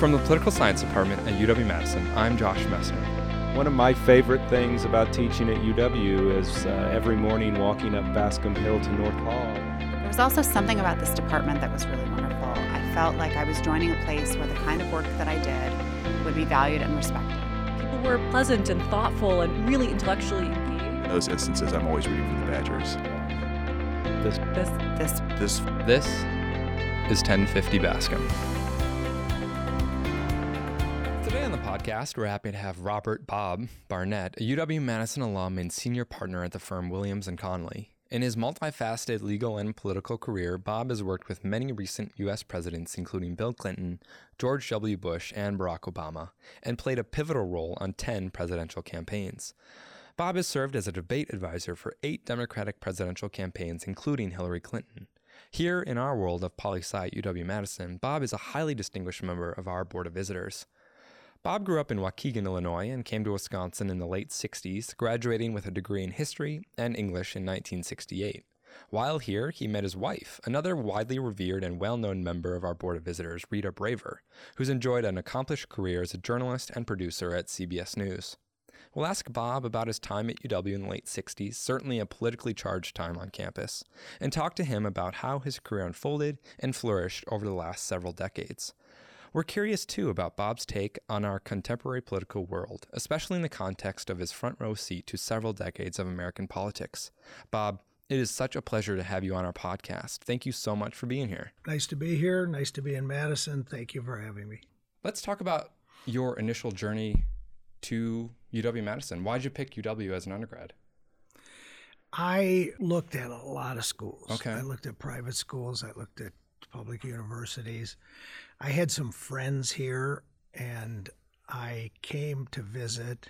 From the Political Science Department at UW Madison, I'm Josh Messner. One of my favorite things about teaching at UW is uh, every morning walking up Bascom Hill to North Hall. There was also something about this department that was really wonderful. I felt like I was joining a place where the kind of work that I did would be valued and respected. People were pleasant and thoughtful and really intellectually engaged. In those instances, I'm always rooting for the Badgers. This, This, this, This This is 1050 Bascom. Podcast, we're happy to have Robert Bob Barnett, a UW Madison alum and senior partner at the firm Williams and Connolly. In his multifaceted legal and political career, Bob has worked with many recent U.S. presidents, including Bill Clinton, George W. Bush, and Barack Obama, and played a pivotal role on 10 presidential campaigns. Bob has served as a debate advisor for eight Democratic presidential campaigns, including Hillary Clinton. Here in our world of poli sci at UW Madison, Bob is a highly distinguished member of our Board of Visitors. Bob grew up in Waukegan, Illinois, and came to Wisconsin in the late 60s, graduating with a degree in history and English in 1968. While here, he met his wife, another widely revered and well known member of our Board of Visitors, Rita Braver, who's enjoyed an accomplished career as a journalist and producer at CBS News. We'll ask Bob about his time at UW in the late 60s, certainly a politically charged time on campus, and talk to him about how his career unfolded and flourished over the last several decades. We're curious too about Bob's take on our contemporary political world, especially in the context of his front row seat to several decades of American politics. Bob, it is such a pleasure to have you on our podcast. Thank you so much for being here. Nice to be here. Nice to be in Madison. Thank you for having me. Let's talk about your initial journey to UW Madison. Why'd you pick UW as an undergrad? I looked at a lot of schools. Okay. I looked at private schools. I looked at public universities. I had some friends here, and I came to visit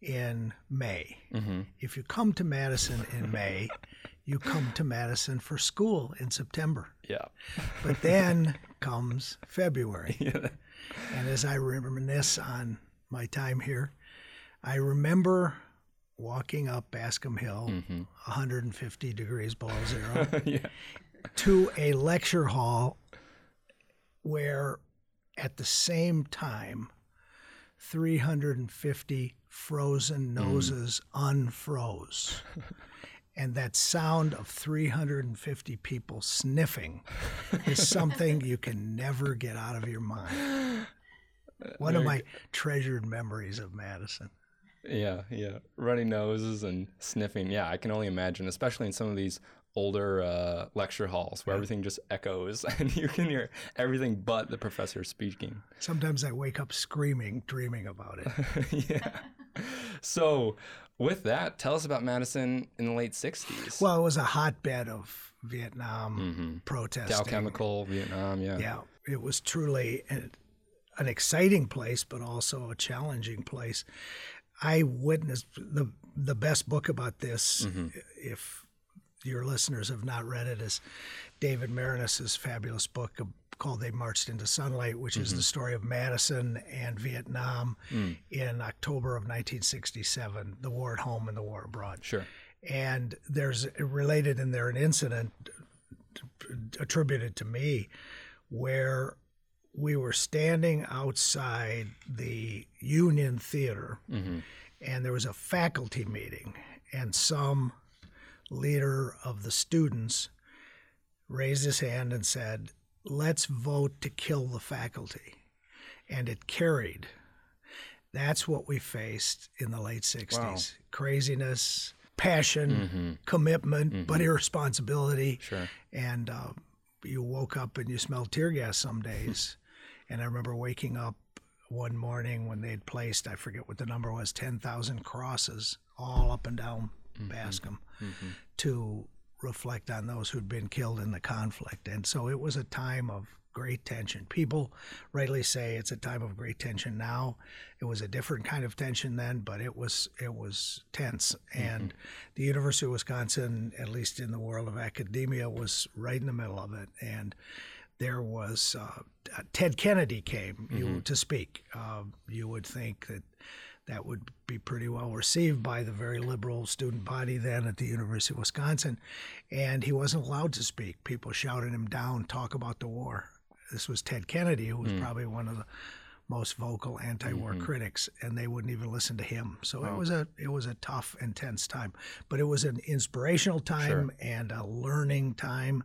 in May. Mm-hmm. If you come to Madison in May, you come to Madison for school in September. Yeah. But then comes February. yeah. And as I reminisce on my time here, I remember walking up Bascom Hill, 150 degrees below zero, yeah. to a lecture hall where at the same time 350 frozen mm. noses unfroze. And that sound of 350 people sniffing is something you can never get out of your mind. One of my treasured memories of Madison. Yeah, yeah. Runny noses and sniffing. Yeah, I can only imagine, especially in some of these older uh, lecture halls where everything just echoes and you can hear everything but the professor speaking. Sometimes I wake up screaming, dreaming about it. yeah. So, with that, tell us about Madison in the late 60s. Well, it was a hotbed of Vietnam Mhm. protesting. Dow Chemical, Vietnam, yeah. Yeah, it was truly an, an exciting place, but also a challenging place. I witnessed the the best book about this. If your listeners have not read it, is David Maraniss's fabulous book called "They Marched into Sunlight," which is the mm-hmm. story of Madison and Vietnam mm. in October of 1967, the war at home and the war abroad. Sure. and there's related in there an incident attributed to me where we were standing outside the Union Theater mm-hmm. and there was a faculty meeting and some leader of the students raised his hand and said, "Let's vote to kill the faculty." And it carried. That's what we faced in the late 60s. Craziness, passion, commitment, but irresponsibility. Sure. And uh, you woke up and you smelled tear gas some days. and I remember waking up one morning when they'd placed, I forget what the number was, 10,000 crosses all up and down Bascom to reflect on those who'd been killed in the conflict. And so it was a time of great tension. People rightly say it's a time of great tension now. It was a different kind of tension then, but it was it was tense. And the University of Wisconsin, at least in the world of academia, was right in the middle of it. And there was uh, Ted Kennedy came you, to speak. Uh, you would think that that would be pretty well received by the very liberal student body then at the University of Wisconsin. And he wasn't allowed to speak. People shouted him down, talk about the war. this was Ted Kennedy, who was hmm. probably one of the most vocal anti-war mm-hmm. critics, and they wouldn't even listen to him. So it was a it was a tough, intense time, but it was an inspirational time and a learning time.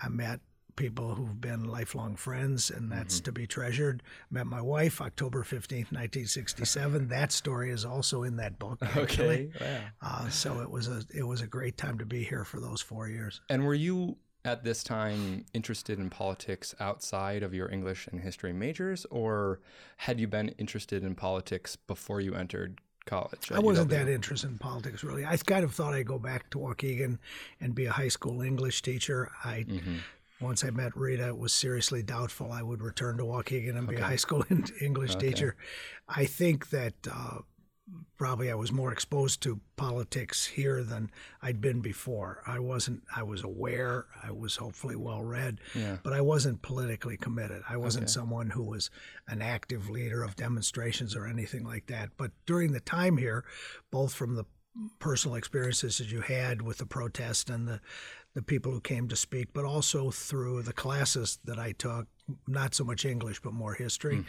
I met people who've been lifelong friends, and that's to be treasured. Met my wife October fifteenth, nineteen sixty-seven. that story is also in that book. Actually. Okay. Wow. Uh, so it was a it was a great time to be here for those four years. And were you at this time interested in politics outside of your English and history majors, or had you been interested in politics before you entered college? I wasn't that interested in politics really. I kind of thought I'd go back to Waukegan and be a high school English teacher. I once I met Rita, it was seriously doubtful I would return to Waukegan and be a high school en- English teacher. I think that uh, probably I was more exposed to politics here than I'd been before. I wasn't. I was aware. I was hopefully well read, Yeah. but I wasn't politically committed. I wasn't someone who was an active leader of demonstrations or anything like that. But during the time here, both from the personal experiences that you had with the protest and the the people who came to speak, but also through the classes that I took, not so much English but more history.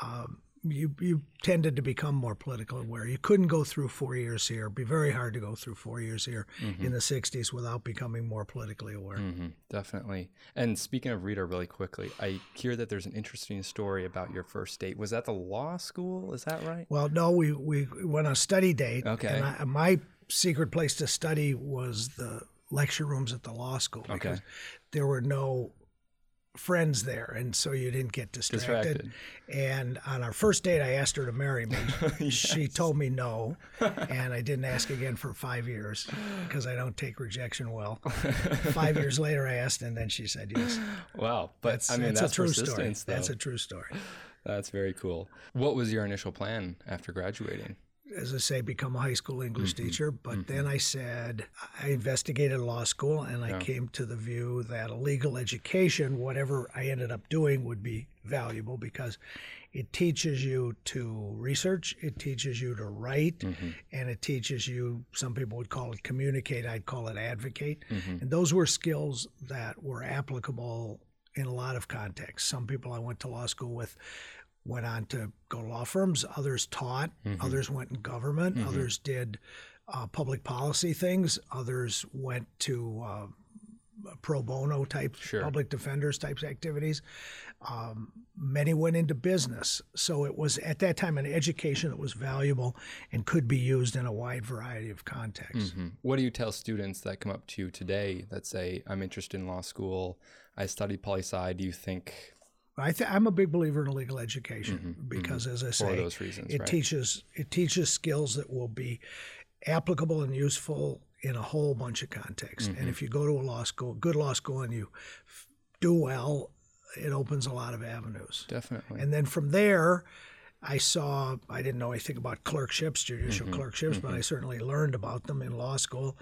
Um, you you tended to become more politically aware. You couldn't go through four years here. It'd be very hard to go through four years here in the '60s without becoming more politically aware. hmm definitely. And speaking of Rita, really quickly, I hear that there's an interesting story about your first date. Was that the law school? Is that right? Well, no, we, we went on a study date. Okay. And I, my secret place to study was the lecture rooms at the law school because there were no friends there, and so you didn't get distracted. Distracted. And on our first date, I asked her to marry me. She told me no, and I didn't ask again for five years because I don't take rejection well. five years later, I asked, and then she said yes. Wow. But That's, I mean, that's that's, a true story. though. That's a true story. That's very cool. What was your initial plan after graduating? As I say, become a high school English Mm-hmm. teacher. But then I said, I investigated law school and I came to the view that a legal education, whatever I ended up doing, would be valuable because it teaches you to research, it teaches you to write, Mm-hmm. and it teaches you, some people would call it communicate, I'd call it advocate. Mm-hmm. And those were skills that were applicable in a lot of contexts. Some people I went to law school with went on to go to law firms. Others taught. Mm-hmm. Others went in government. Others did uh, public policy things. Others went to uh, pro bono type Sure. public defenders types activities. Um, many went into business. So it was at that time an education that was valuable and could be used in a wide variety of contexts. Mhm. What do you tell students that come up to you today that say, I'm interested in law school, I studied poli sci? Do you think I th- I'm a big believer in legal education because, as I say, Mm-hmm. those reasons, it right. teaches it teaches skills that will be applicable and useful in a whole bunch of contexts. Mm-hmm. And if you go to a law school, good law school, and you f- do well, it opens a lot of avenues. definitely? And then from there, I saw, I didn't know anything about clerkships, judicial Mm-hmm. clerkships, but I certainly learned about them in law school.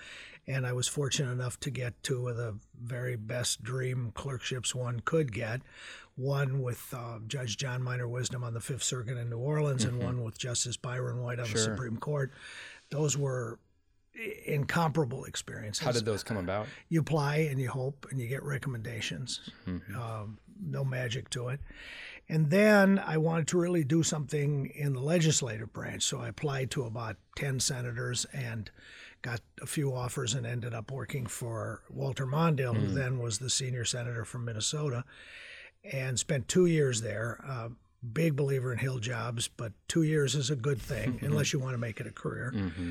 And I was fortunate enough to get two of the very best dream clerkships one could get one with uh, Judge John Minor Wisdom on the Fifth Circuit in New Orleans, and one with Justice Byron White on the Mm-hmm. Supreme Court. Those were incomparable experiences How did those come about? you apply and you hope and you get recommendations. Um, no magic to it. And then I wanted to really do something in the legislative branch. So I applied to about 10 senators and got a few offers and ended up working for Walter Mondale, who hmm. then was the senior senator from Minnesota, and spent two years there. Uh, big believer in hill jobs, but two years is a good thing mm-hmm. unless you want to make it a career. Mm-hmm.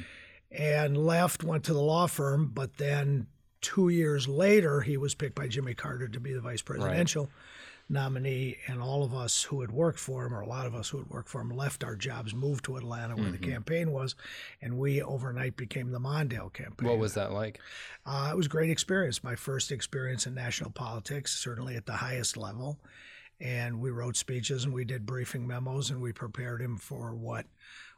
And left, went to the law firm, but then two years later, he was picked by Jimmy Carter to be the vice presidential nominee. And all of us who had worked for him, or a lot of us who had worked for him, left our jobs, moved to Atlanta where the campaign was, and we overnight became the Mondale campaign. What was that like? Uh, it was a great experience. My first experience in national politics, certainly at the highest level. And we wrote speeches and we did briefing memos and we prepared him for what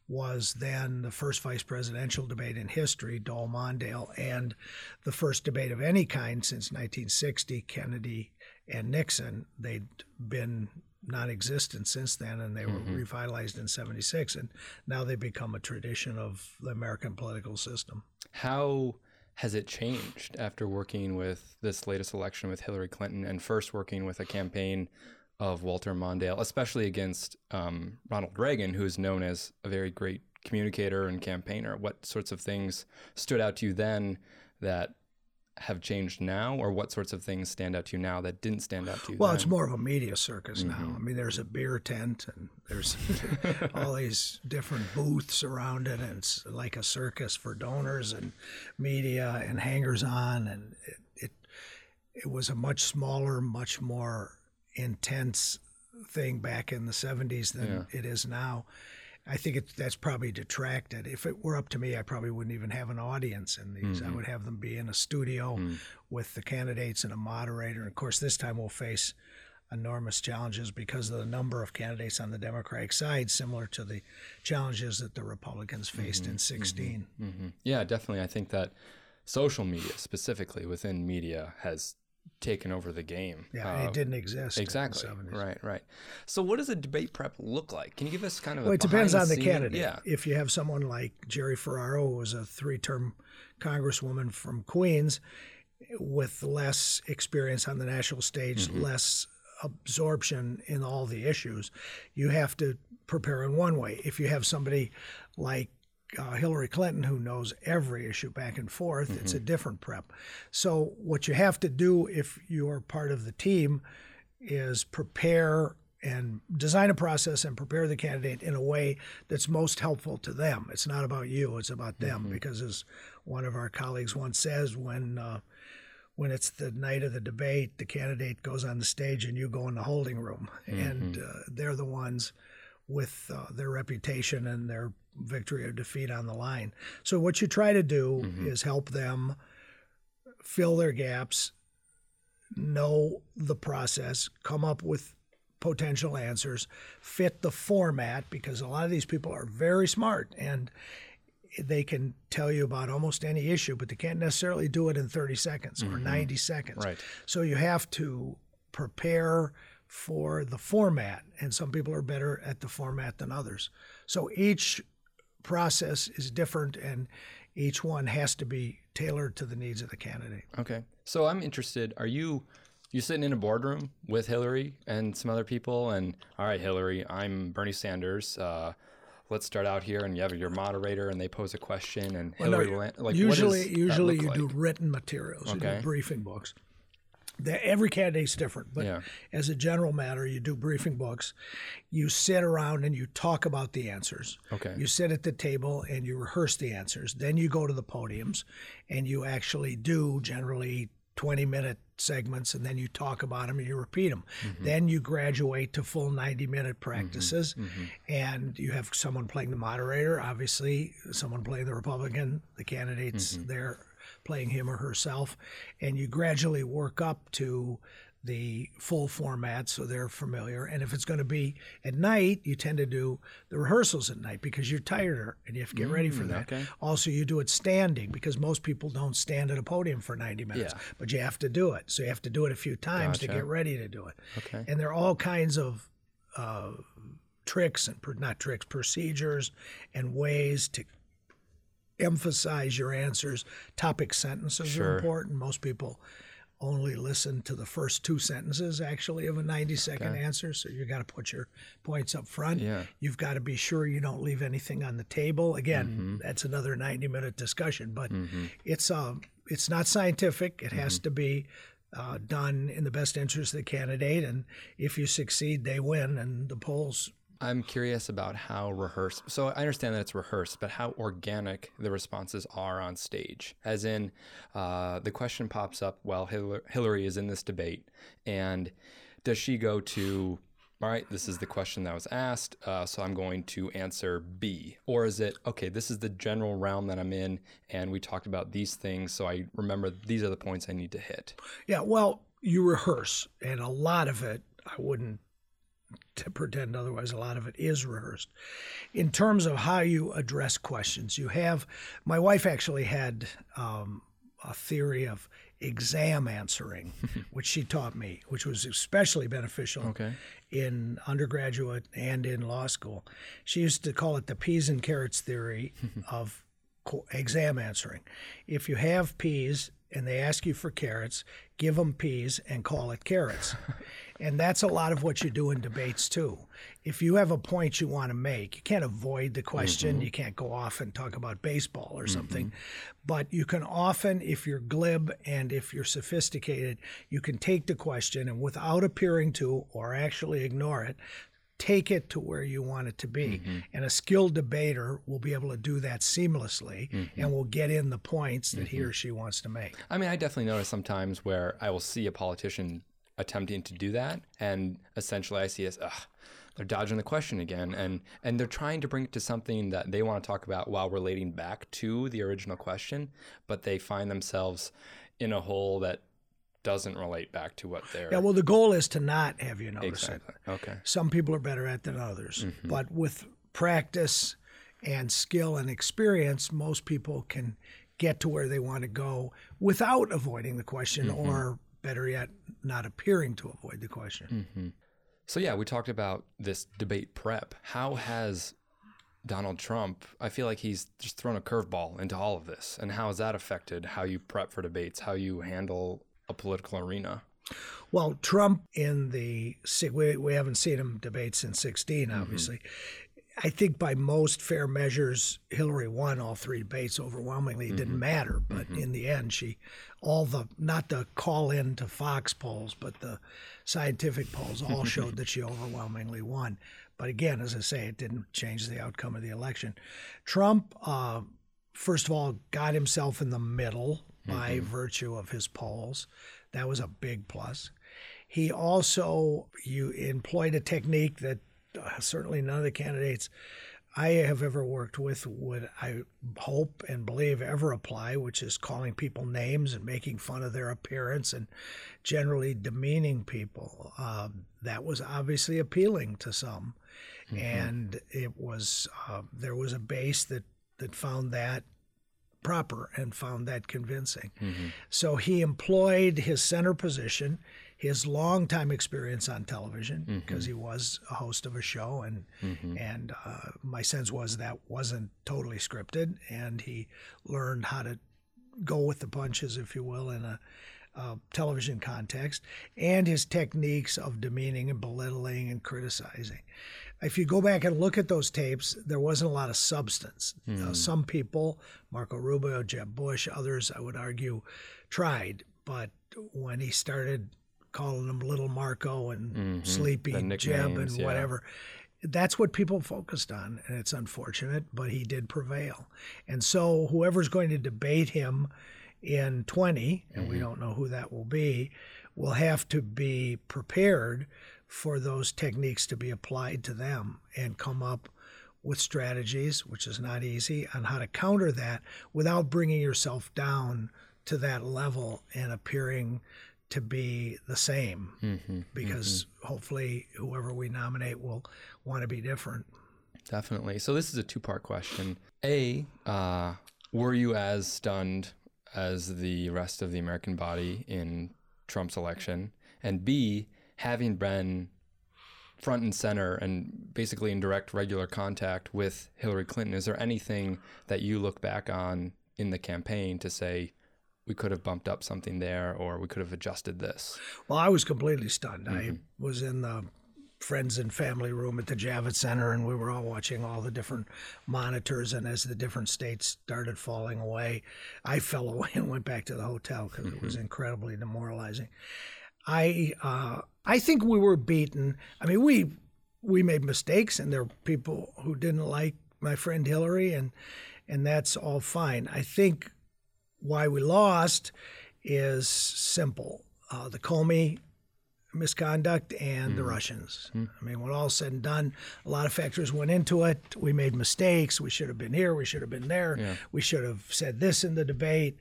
was then the first vice presidential debate in history, Dole Mondale, and the first debate of any kind since 1960, Kennedy and Nixon. They'd been non existent since then and they were revitalized in 76. And now they've become a tradition of the American political system. How has it changed after working with this latest election with Hillary Clinton and first working with a campaign of Walter Mondale, especially against um, Ronald Reagan, who is known as a very great communicator and campaigner? What sorts of things stood out to you then that have changed now, or what sorts of things stand out to you now that didn't stand out to you? Well, then? it's more of a media circus Mm-hmm. now. I mean, there's a beer tent and there's all these different booths around it, and it's like a circus for donors and media and hangers on. And it, it it was a much smaller, much more intense thing back in the 70s than it is now. I think it, that's probably detracted. If it were up to me, I probably wouldn't even have an audience in these. I mm-hmm. would have them be in a studio mm. with the candidates and a moderator. And of course, this time we'll face enormous challenges because of the number of candidates on the Democratic side, similar to the challenges that the Republicans mm-hmm. faced in mm-hmm. 16. Mhm. Yeah, definitely. I think that social media, specifically within media, has taken over the game. Yeah, it didn't exist. Exactly. In the 70s. Right, right. So, what does a debate prep look like? Can you give us kind of Well, a it depends on the behind-the-scene- candidate. Yeah. If you have someone like Gerry Ferraro, who was a three-term congresswoman from Queens, with less experience on the national stage, Mm-hmm. less absorption in all the issues, you have to prepare in one way. If you have somebody like uh, Hillary Clinton, who knows every issue back and forth, it's Mm-hmm. a different prep. So, what you have to do if you're part of the team is prepare and design a process and prepare the candidate in a way that's most helpful to them. It's not about you; it's about them. Because, as one of our colleagues once says, when uh, when it's the night of the debate, the candidate goes on the stage and you go in the holding room, and uh, they're the ones with uh, their reputation and their victory or defeat on the line. So what you try to do mm-hmm. is help them fill their gaps, know the process, come up with potential answers, fit the format because a lot of these people are very smart and they can tell you about almost any issue, but they can't necessarily do it in 30 seconds or mm-hmm. 90 seconds. Right. So you have to prepare for the format, and some people are better at the format than others. So each process is different, and each one has to be tailored to the needs of the candidate. Okay. So, I'm interested. Are you you sitting in a boardroom with Hillary and some other people? And all right, Hillary, I'm Bernie Sanders. Uh, let's start out here, and you have your moderator, and they pose a question, and Well, no, Hillary, like usually, what does that usually you like? do written materials, you do briefing books. The, every candidate's different, but Yeah. as a general matter, you do briefing books. You sit around and you talk about the answers. Okay. You sit at the table and you rehearse the answers. Then you go to the podiums and you actually do generally 20 minute segments and then you talk about them and you repeat them. Mm-hmm. Then you graduate to full 90 minute practices Mm-hmm. and you have someone playing the moderator, obviously, someone playing the Republican, the candidates Mm-hmm. there playing him or herself, and you gradually work up to the full format so they're familiar. And if it's going to be at night, you tend to do the rehearsals at night because you're tired and you have to get ready for that. okay. Also, you do it standing because most people don't stand at a podium for 90 minutes, Yeah. but you have to do it. So you have to do it a few times to get ready to do it. Okay. And there are all kinds of uh, tricks and not tricks, procedures and ways to emphasize your answers. Topic sentences Sure. are important. Most people only listen to the first two sentences actually of a 90 second answer so you've got to put your points up front Yeah. you've got to be sure you don't leave anything on the table again Mm-hmm. that's another 90 minute discussion but it's um it's not scientific it Mm-hmm. has to be uh, done in the best interest of the candidate and if you succeed they win and the polls I'm curious about how rehearsed. So I understand that it's rehearsed, but how organic the responses are on stage. As in, uh, the question pops up while Hillary, is in this debate, and does she go to, all right, this is the question that was asked, uh, so I'm going to answer B, or is it okay? This is the general realm that I'm in, and we talked about these things, so I remember these are the points I need to hit. Yeah, well, you rehearse, and a lot of it, I wouldn't to pretend otherwise, a lot of it is rehearsed. In terms of how you address questions, you have, my wife actually had um, a theory of exam answering, which she taught me, which was especially beneficial Okay. in undergraduate and in law school. She used to call it the peas and carrots theory of exam answering. If you have peas and they ask you for carrots, give them peas and call it carrots. and that's a lot of what you do in debates too. If you have a point you want to make, you can't avoid the question. Mm-hmm. You can't go off and talk about baseball or mm-hmm. something. But you can often, if you're glib and if you're sophisticated, you can take the question and without appearing to or actually ignore it, take it to where you want it to be. Mm-hmm. And a skilled debater will be able to do that seamlessly mm-hmm. and will get in the points that he mm-hmm. or she wants to make. I mean, I definitely notice sometimes where I will see a politician attempting to do that, and essentially I see as, ugh, they're dodging the question again, and and they're trying to bring it to something that they want to talk about while relating back to the original question, but they find themselves in a hole that doesn't relate back to what they're Yeah, well, the goal is to not have you notice it. okay. Some people are better at than others, mm-hmm. but with practice and skill and experience, most people can get to where they want to go without avoiding the question, mm-hmm. or better yet, not appearing to avoid the question. Mm-hmm. So yeah, we talked about this debate prep. How has Donald Trump? I feel like he's just thrown a curveball into all of this, and how has that affected how you prep for debates, how you handle a political arena? Well, Trump in the we, we haven't seen him debate since 16, mm-hmm. obviously. I think by most fair measures, Hillary won all three debates overwhelmingly. It didn't mm-hmm. matter, but mm-hmm. in the end, she all the not the call in to Fox polls, but the scientific polls all showed that she overwhelmingly won. But again, as I say, it didn't change the outcome of the election. Trump, uh, first of all, got himself in the middle by virtue of his polls. That was a big plus. He also you employed a technique that uh, certainly none of the candidates I have ever worked with would I hope and believe ever apply, which is calling people names and making fun of their appearance and generally demeaning people. Uh, that was obviously appealing to some, and it was uh, there was a base that that found that proper and found that convincing. So he employed his center position, his longtime experience on television, because he was a host of a show, and and uh, my sense was that wasn't totally scripted, and he learned how to go with the punches, if you will, in a uh, television context, and his techniques of demeaning and belittling and criticizing. If you go back and look at those tapes, there wasn't a lot of substance. Uh, hmm. some people, Marco Rubio, Jeb Bush, others, I would argue, tried, but when he started calling him Little Marco and mm-hmm. Sleepy The Jeb and yeah. whatever, that's what people focused on, and it's unfortunate, but he did prevail. And so, whoever's going to debate him in 20, and we mm-hmm. don't know who that will be, will have to be prepared for those techniques to be applied to them and come up with strategies, which is not easy, on how to counter that without bringing yourself down to that level and appearing to be the same. Because hopefully, whoever we nominate will want to be different. Definitely. So this is a two-part question. A, uh, were you as stunned as the rest of the American body in Trump's election? And B, having been front and center and basically in direct regular contact with Hillary Clinton, is there anything that you look back on in the campaign to say we could have bumped up something there or we could have adjusted this? Well, I was completely stunned. I was in the friends and family room at the Javits Center, and we were all watching all the different monitors. And as the different states started falling away, I fell away and went back to the hotel because it was incredibly demoralizing. I uh, I think we were beaten. I mean, we we made mistakes, and there were people who didn't like my friend Hillary, and and that's all fine. I think why we lost is simple. Uh, the Comey misconduct and the Russians. I mean, when all said and done, a lot of factors went into it. We made mistakes. We should have been here. We should have been there. We should have said this in the debate.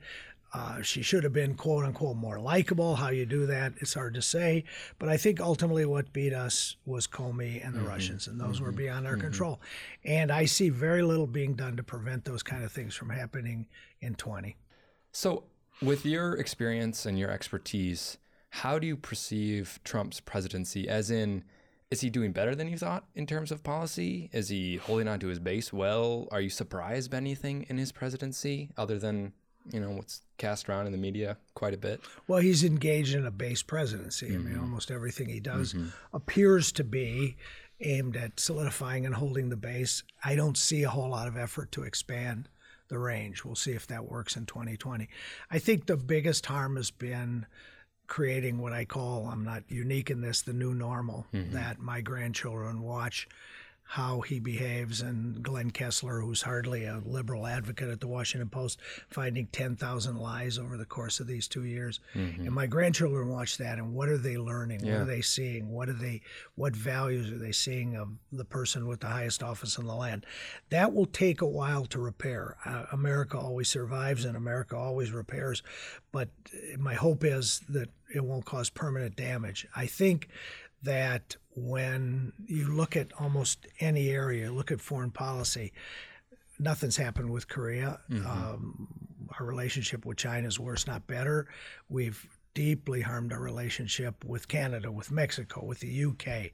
Uh, she should have been quote unquote more likable. How you do that, it's hard to say. But I think ultimately what beat us was Comey and the mm-hmm. Russians, and those were mm-hmm. beyond our mm-hmm. control. And I see very little being done to prevent those kind of things from happening in 20. So, with your experience and your expertise, how do you perceive Trump's presidency? As in, is he doing better than you thought in terms of policy? Is he holding on to his base well? Are you surprised by anything in his presidency other than, you know, what's cast around in the media quite a bit? Well, he's engaged in a base presidency. I mean, mm-hmm. almost everything he does mm-hmm. appears to be aimed at solidifying and holding the base. I don't see a whole lot of effort to expand the range. We'll see if that works in 2020. I think the biggest harm has been creating what I call, I'm not unique in this, the new normal mm-hmm. that my grandchildren watch how he behaves. And Glenn Kessler, who's hardly a liberal advocate at the Washington Post, finding 10,000 lies over the course of these two years. And my grandchildren watch that, and what are they learning? What are they seeing? What are they? What values are they seeing of the person with the highest office in the land? That will take a while to repair. Uh, America always survives, and America always repairs. But uh, my hope is that it won't cause permanent damage. I think that when you look at almost any area, look at foreign policy, nothing's happened with Korea. Um, our relationship with China is worse, not better. We've deeply harmed our relationship with Canada, with Mexico, with the UK.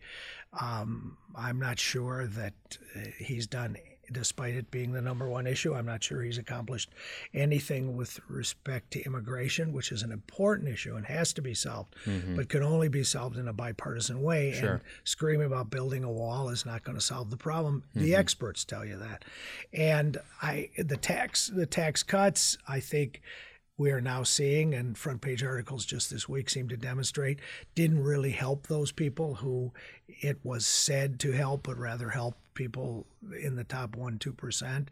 Um, I'm not sure that uh, he's done, despite it being the number one issue, I'm not sure he's accomplished anything with respect to immigration, which is an important issue and has to be solved, mm-hmm. but can only be solved in a bipartisan way. Sure. And screaming about building a wall is not going to solve the problem. The mm-hmm. experts tell you that. And I the tax the tax cuts, I think we are now seeing, and front page articles just this week seem to demonstrate, didn't really help those people who it was said to help, but rather help people in the top one two percent.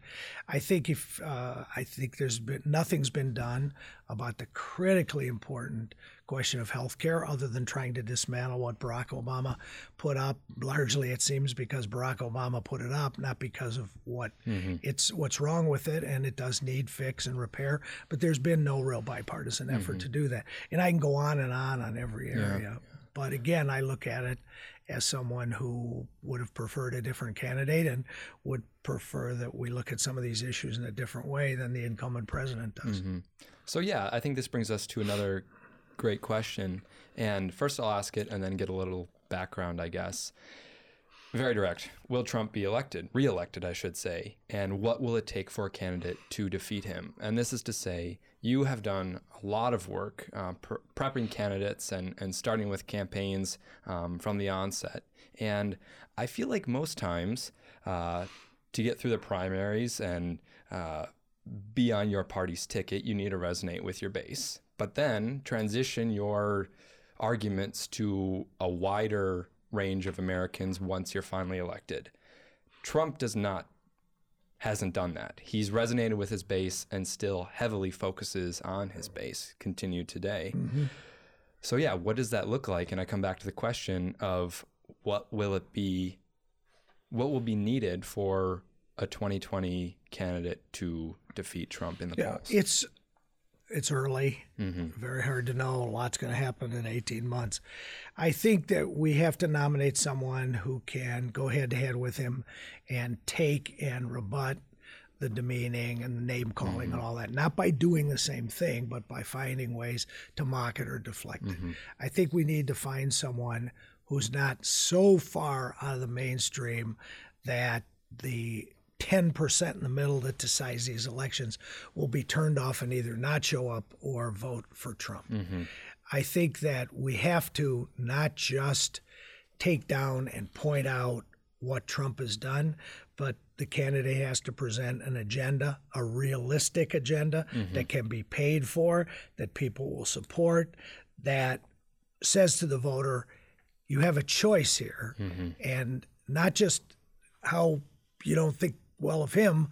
I think if uh, I think there's been nothing's been done about the critically important question of health care other than trying to dismantle what Barack Obama put up. Largely, it seems because Barack Obama put it up, not because of what it's what's wrong with it, and it does need fix and repair. But there's been no real bipartisan effort to do that, and I can go on and on on every area. But again, I look at it as someone who would have preferred a different candidate and would prefer that we look at some of these issues in a different way than the incumbent president does. Mm-hmm. So yeah, I think this brings us to another great question. And first I'll ask it and then get a little background, I guess. Very direct. Will Trump be elected, re-elected, I should say? And what will it take for a candidate to defeat him? And this is to say, you have done a lot of work uh, pr- prepping candidates and, and starting with campaigns um, from the onset. And I feel like most times uh, to get through the primaries and uh, be on your party's ticket, you need to resonate with your base. But then transition your arguments to a wider range of Americans once you're finally elected. Trump does not hasn't done that. He's resonated with his base and still heavily focuses on his base, continued today. Mm-hmm. So yeah, what does that look like? And I come back to the question of what will it be what will be needed for a 2020 candidate to defeat Trump in the Yeah, polls? it's it's early, mm-hmm. very hard to know. A lot's going to happen in 18 months. I think that we have to nominate someone who can go head to head with him and take and rebut the demeaning and the name calling and mm-hmm. all that, not by doing the same thing, but by finding ways to mock it or deflect it. Mm-hmm. I think we need to find someone who's not so far out of the mainstream that the 10% in the middle that decides these elections will be turned off and either not show up or vote for Trump. Mm-hmm. I think that we have to not just take down and point out what Trump has done, but the candidate has to present an agenda, a realistic agenda mm-hmm. that can be paid for, that people will support, that says to the voter, you have a choice here, mm-hmm. and not just how you don't think well of him,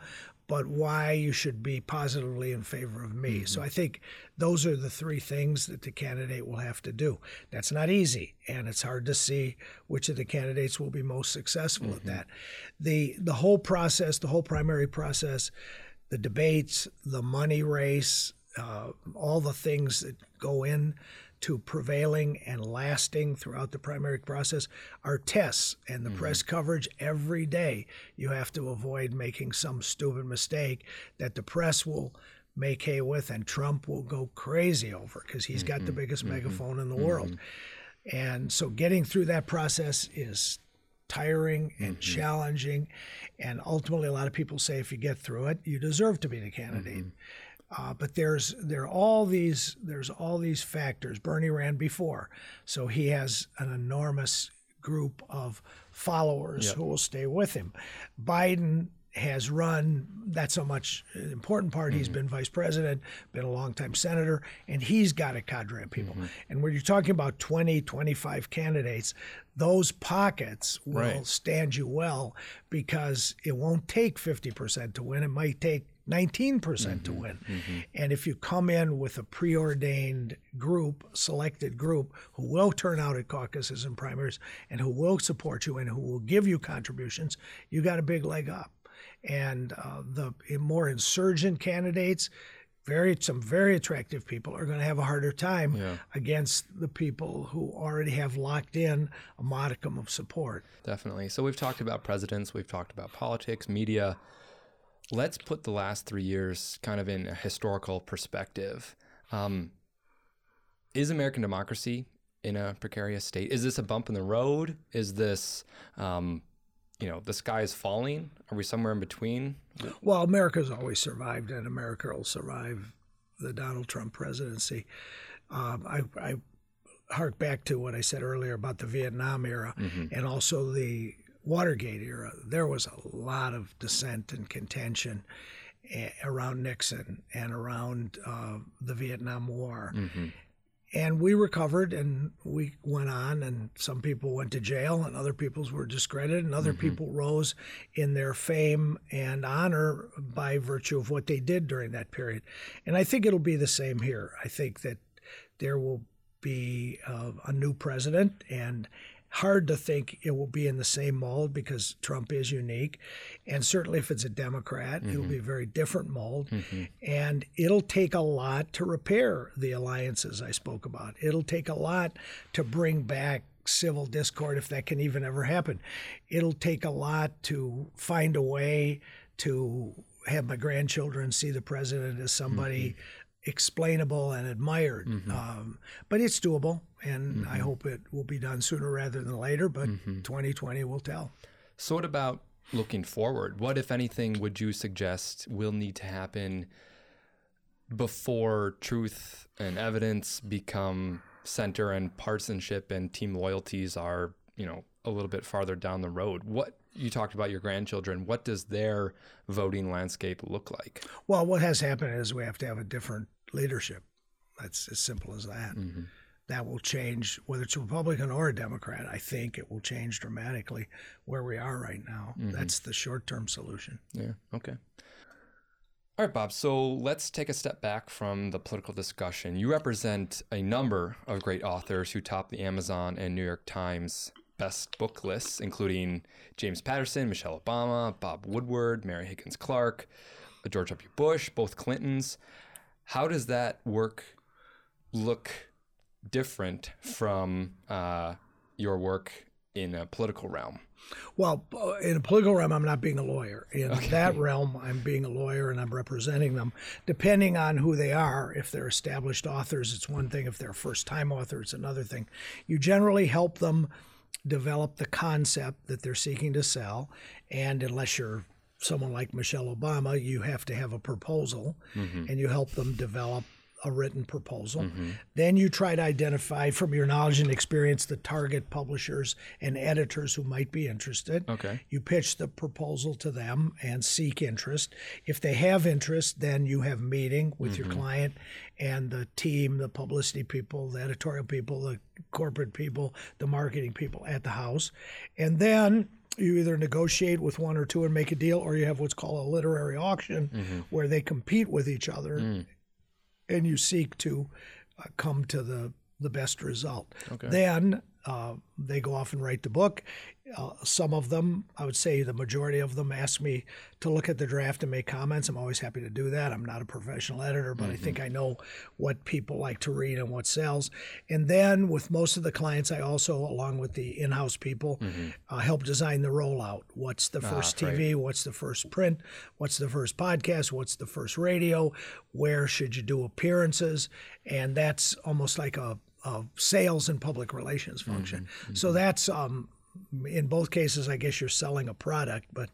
but why you should be positively in favor of me. So I think those are the three things that the candidate will have to do. That's not easy, and it's hard to see which of the candidates will be most successful at that. The the whole process, the whole primary process, the debates, the money race, uh, all the things that go in to prevailing and lasting throughout the primary process are tests and the press coverage every day. You have to avoid making some stupid mistake that the press will make hay with and Trump will go crazy over because he's got the biggest megaphone in the world. And so getting through that process is tiring and Mm-hmm. challenging. And ultimately, a lot of people say if you get through it, you deserve to be the candidate. Mm-hmm. Uh, but there's there are all these there's all these factors. Bernie ran before, so he has an enormous group of followers Yep. who will stay with him. Biden has run that's so much important part. He's been vice president, been a longtime senator, and he's got a cadre of people. And when you're talking about 20, 25 candidates, those pockets will Right. stand you well because it won't take 50% to win. It might take 19% to win. And if you come in with a preordained group, selected group, who will turn out at caucuses and primaries and who will support you and who will give you contributions, you got a big leg up. And uh, the more insurgent candidates, very some very attractive people are going to have a harder time Yeah. against the people who already have locked in a modicum of support. Definitely. So we've talked about presidents, we've talked about politics, media. Let's put the last three years kind of in a historical perspective. Um, is American democracy in a precarious state? Is this a bump in the road? Is this, um, you know, the sky is falling? Are we somewhere in between? Well, America's always survived, and America will survive the Donald Trump presidency. Um, I, I hark back to what I said earlier about the Vietnam era and also the Watergate era. There was a lot of dissent and contention eh, around Nixon and around uh, the Vietnam War. And we recovered and we went on, and some people went to jail, and other people's were discredited, and other people rose in their fame and honor by virtue of what they did during that period. And I think it'll be the same here. I think that there will be uh, a new president, and hard to think it will be in the same mold because Trump is unique. And certainly, if it's a Democrat, it'll mm-hmm. be a very different mold. Mm-hmm. And it'll take a lot to repair the alliances I spoke about. It'll take a lot to bring back civil discord, if that can even ever happen. It'll take a lot to find a way to have my grandchildren see the president as somebody mm-hmm. Explainable and admired. Mm-hmm. Um, but it's doable, and I mm-hmm. hope it will be done sooner rather than later. But mm-hmm. 2020 will tell. So, what about looking forward? What, if anything, would you suggest will need to happen before truth and evidence become center and partisanship and team loyalties are, you know, a little bit farther down the road? What you talked about your grandchildren, what does their voting landscape look like? Well, what has happened is we have to have a different leadership. That's as simple as that. Mm-hmm. That will change whether it's a Republican or a Democrat. I think it will change dramatically where we are right now. Mm-hmm. That's the short term solution. Yeah. Okay. All right, Bob. So let's take a step back from the political discussion. You represent a number of great authors who top the Amazon and New York Times best book lists, including James Patterson, Michelle Obama, Bob Woodward, Mary Higgins Clark, George W. Bush, both Clintons. How does that work look different from uh, your work in a political realm? Well, in a political realm, I'm not being a lawyer. In that realm, I'm being a lawyer and I'm representing them. Depending on who they are, if they're established authors, it's one thing. If they're first time authors, it's another thing. You generally help them develop the concept that they're seeking to sell. And unless you're someone like Michelle Obama, you have to have a proposal mm-hmm. and you help them develop a written proposal. Mm-hmm. Then you try to identify from your knowledge and experience the target publishers and editors who might be interested. Okay. You pitch the proposal to them and seek interest. If they have interest, then you have a meeting with your mm-hmm. client and the team, the publicity people, the editorial people, the corporate people, the marketing people at the house. And then you either negotiate with one or two and make a deal, or you have what's called a literary auction mm-hmm. where they compete with each other mm. And you seek to uh, come to the the best result. Okay. Then uh, they go off and write the book. Uh, some of them, I would say the majority of them, ask me to look at the draft and make comments. I'm always happy to do that. I'm not a professional editor, but I think I know what people like to read and what sells. And then with most of the clients, I also, along with the in-house people, uh, help design the rollout. What's the first TV? What's the first print? What's the first podcast? What's the first radio? Where should you do appearances? And that's almost like a of sales and public relations function. So that's um, in both cases, I guess you're selling a product, but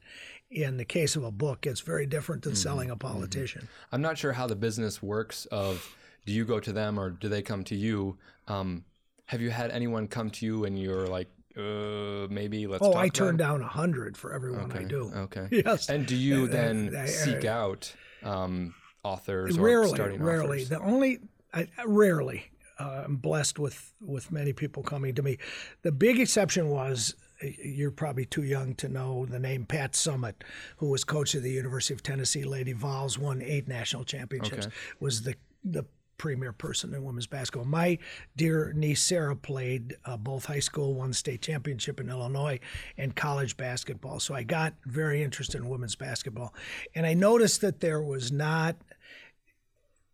in the case of a book, it's very different than selling a politician. I'm not sure how the business works. Of do you go to them or do they come to you? Um, have you had anyone come to you and you're like, uh, maybe let's. Oh, talk I turn down a hundred for everyone I do. Okay. Yes. And do you Uh, then I- I- seek out um, authors or rarely, starting rarely. authors? The only, I- rarely. Uh, I'm blessed with with many people coming to me. The big exception was you're probably too young to know the name Pat Summitt, who was coach of the University of Tennessee Lady Vols, won eight national championships, Okay. was the the premier person in women's basketball. My dear niece Sarah played uh, both high school, won state championship in Illinois, and college basketball. So I got very interested in women's basketball, and I noticed that there was not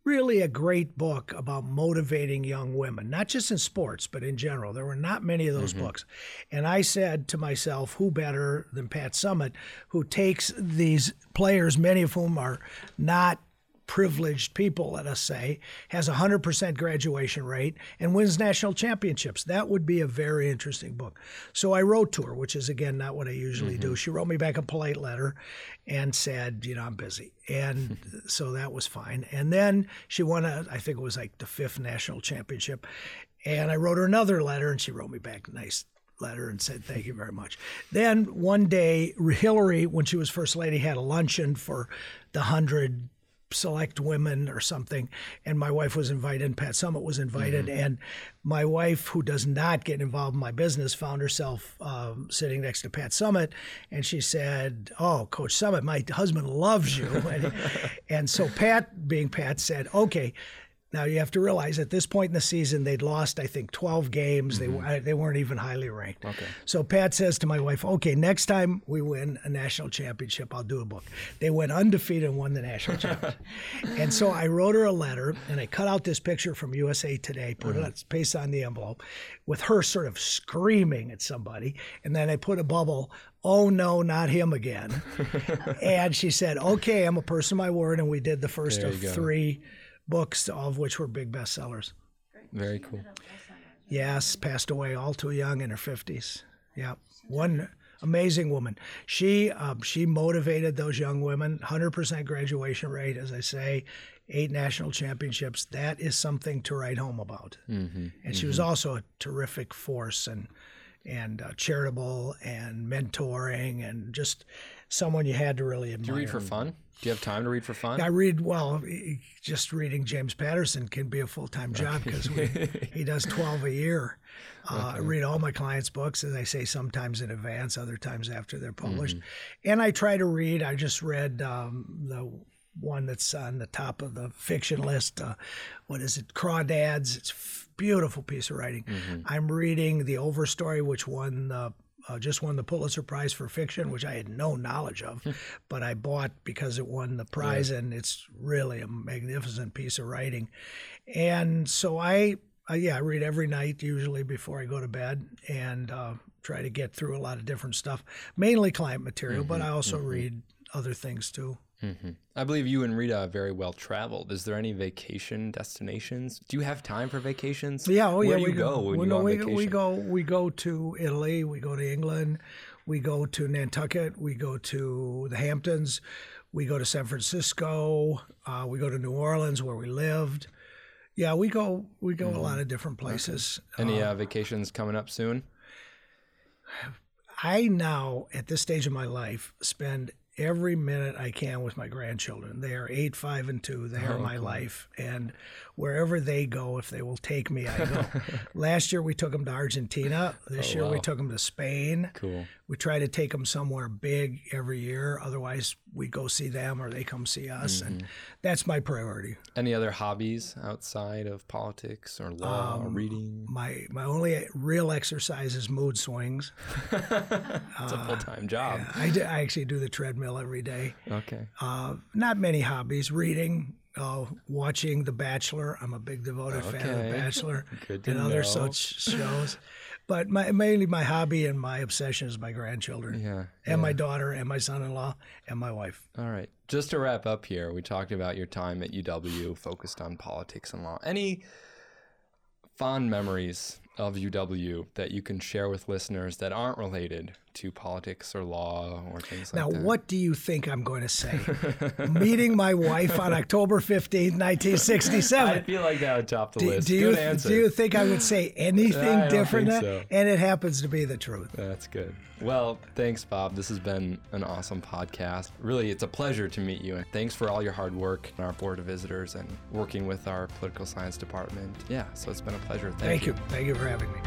really a great book about motivating young women, not just in sports, but in general. There were not many of those mm-hmm. books. And I said to myself, who better than Pat Summitt, who takes these players, many of whom are not privileged people, let us say, has a 100% graduation rate and wins national championships. That would be a very interesting book. So I wrote to her, which is, again, not what I usually do. Mm-hmm. She wrote me back a polite letter and said, you know, I'm busy. And so that was fine. And then she won, a, I think it was like the fifth national championship. And I wrote her another letter and she wrote me back a nice letter and said thank you very much. Then one day, Hillary, when she was first lady, had a luncheon for the hundred select women or something, and my wife was invited, and Pat Summitt was invited, and my wife, who does not get involved in my business, found herself um, sitting next to Pat Summitt, and she said, "Oh, Coach Summitt, my husband loves you," and, and so Pat, being Pat, said, "Okay." Now you have to realize at this point in the season they'd lost I think 12 games. They mm-hmm. were they weren't even highly ranked. Okay. So Pat says to my wife, "Okay, next time we win a national championship, I'll do a book." They went undefeated and won the national championship. and so I wrote her a letter and I cut out this picture from USA Today, put it mm-hmm. paste on the envelope with her sort of screaming at somebody, and then I put a bubble Oh no, not him again. and she said, Okay, I'm a person of my word. And we did the first of go. three books, all of which were big bestsellers. Very cool. Yes, passed away all too young in her 50s. Yeah. One amazing woman. She um, she motivated those young women. 100% graduation rate, as I say, eight national championships. That is something to write home about. Mm-hmm. And she was also a terrific force and and uh, charitable and mentoring and just someone you had to really admire. Do you read for fun? Do you have time to read for fun? I read well. Just reading James Patterson can be a full time job because he does twelve a year. Uh, I read all my clients' books, as I say, sometimes in advance, other times after they're published. And I try to read. I just read um, the one that's on the top of the fiction list. Uh, what is it? Crawdads. It's a beautiful piece of writing. I'm reading the Overstory, which won the uh, just won the Pulitzer Prize for fiction, which I had no knowledge of, but I bought because it won the prize, and it's really a magnificent piece of writing. And so I, uh, yeah, I read every night usually before I go to bed, and uh, try to get through a lot of different stuff, mainly client material, but I also read other things too. Hmm I believe you and Rita are very well traveled. Is there any vacation destinations? Do you have time for vacations? Yeah, oh Where yeah, do you we go when we, you go on we, vacation? we go we go to Italy, we go to England, we go to Nantucket, we go to the Hamptons, we go to San Francisco, uh, we go to New Orleans where we lived. Yeah, we go we go a lot of different places. Any uh, vacations coming up soon? I now, at this stage of my life, spend every minute I can with my grandchildren. They are eight, five, and two. They are my life. And wherever they go, if they will take me, I go. Last year we took them to Argentina. This year we took them to Spain. Cool. We try to take them somewhere big every year. Otherwise, we go see them or they come see us. And that's my priority. Any other hobbies outside of politics or law Um, or reading? My my only real exercise is mood swings. It's a full time job. I, do, I actually do the treadmill every day. Okay. Uh, not many hobbies. Reading, uh, watching The Bachelor. I'm a big devoted fan of The Bachelor Good to and other such shows. But my, mainly my hobby and my obsession is my grandchildren Yeah. and my daughter and my son-in-law and my wife. All right. Just to wrap up here, we talked about your time at UW, focused on politics and law. Any fond memories of UW that you can share with listeners that aren't related to politics or law or things like that. Now, what do you think I'm going to say? Meeting my wife on October 15th, 1967. I feel like that would top the do, list. do Good you, answer. do you think I would say anything I don't different? think so. And it happens to be the truth. That's good. Well, thanks, Bob. This has been an awesome podcast. Really, it's a pleasure to meet you. And thanks for all your hard work on our board of visitors and working with our political science department. Yeah, so it's been a pleasure. Thank, Thank you. Thank you for having me.